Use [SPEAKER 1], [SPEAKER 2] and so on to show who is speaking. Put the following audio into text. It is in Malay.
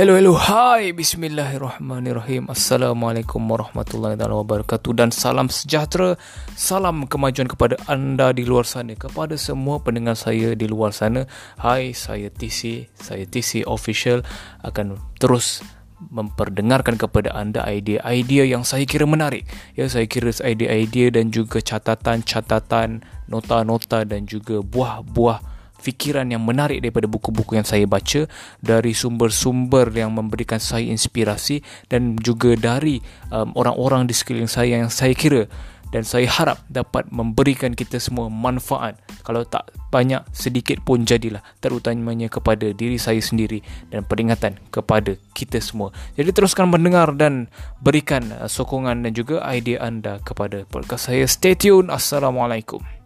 [SPEAKER 1] Hello, hello, hai, bismillahirrahmanirrahim. Assalamualaikum warahmatullahi wabarakatuh. Dan salam sejahtera, salam kemajuan kepada anda di luar sana Kepada semua pendengar saya di luar sana. Hai, saya TC, saya TC Official. Akan terus memperdengarkan kepada anda idea-idea yang saya kira menarik. Ya, saya kira idea-idea dan juga catatan-catatan Nota-nota dan juga buah-buah fikiran yang menarik daripada buku-buku yang saya baca dari sumber-sumber yang memberikan saya inspirasi dan juga dari um, orang-orang di sekeliling saya yang saya kira dan saya harap dapat memberikan kita semua manfaat. Kalau tak banyak sedikit pun jadilah. Terutamanya kepada diri saya sendiri dan peringatan kepada kita semua. Jadi teruskan mendengar dan berikan uh, sokongan dan juga idea anda kepada podcast saya. Stay tune. Assalamualaikum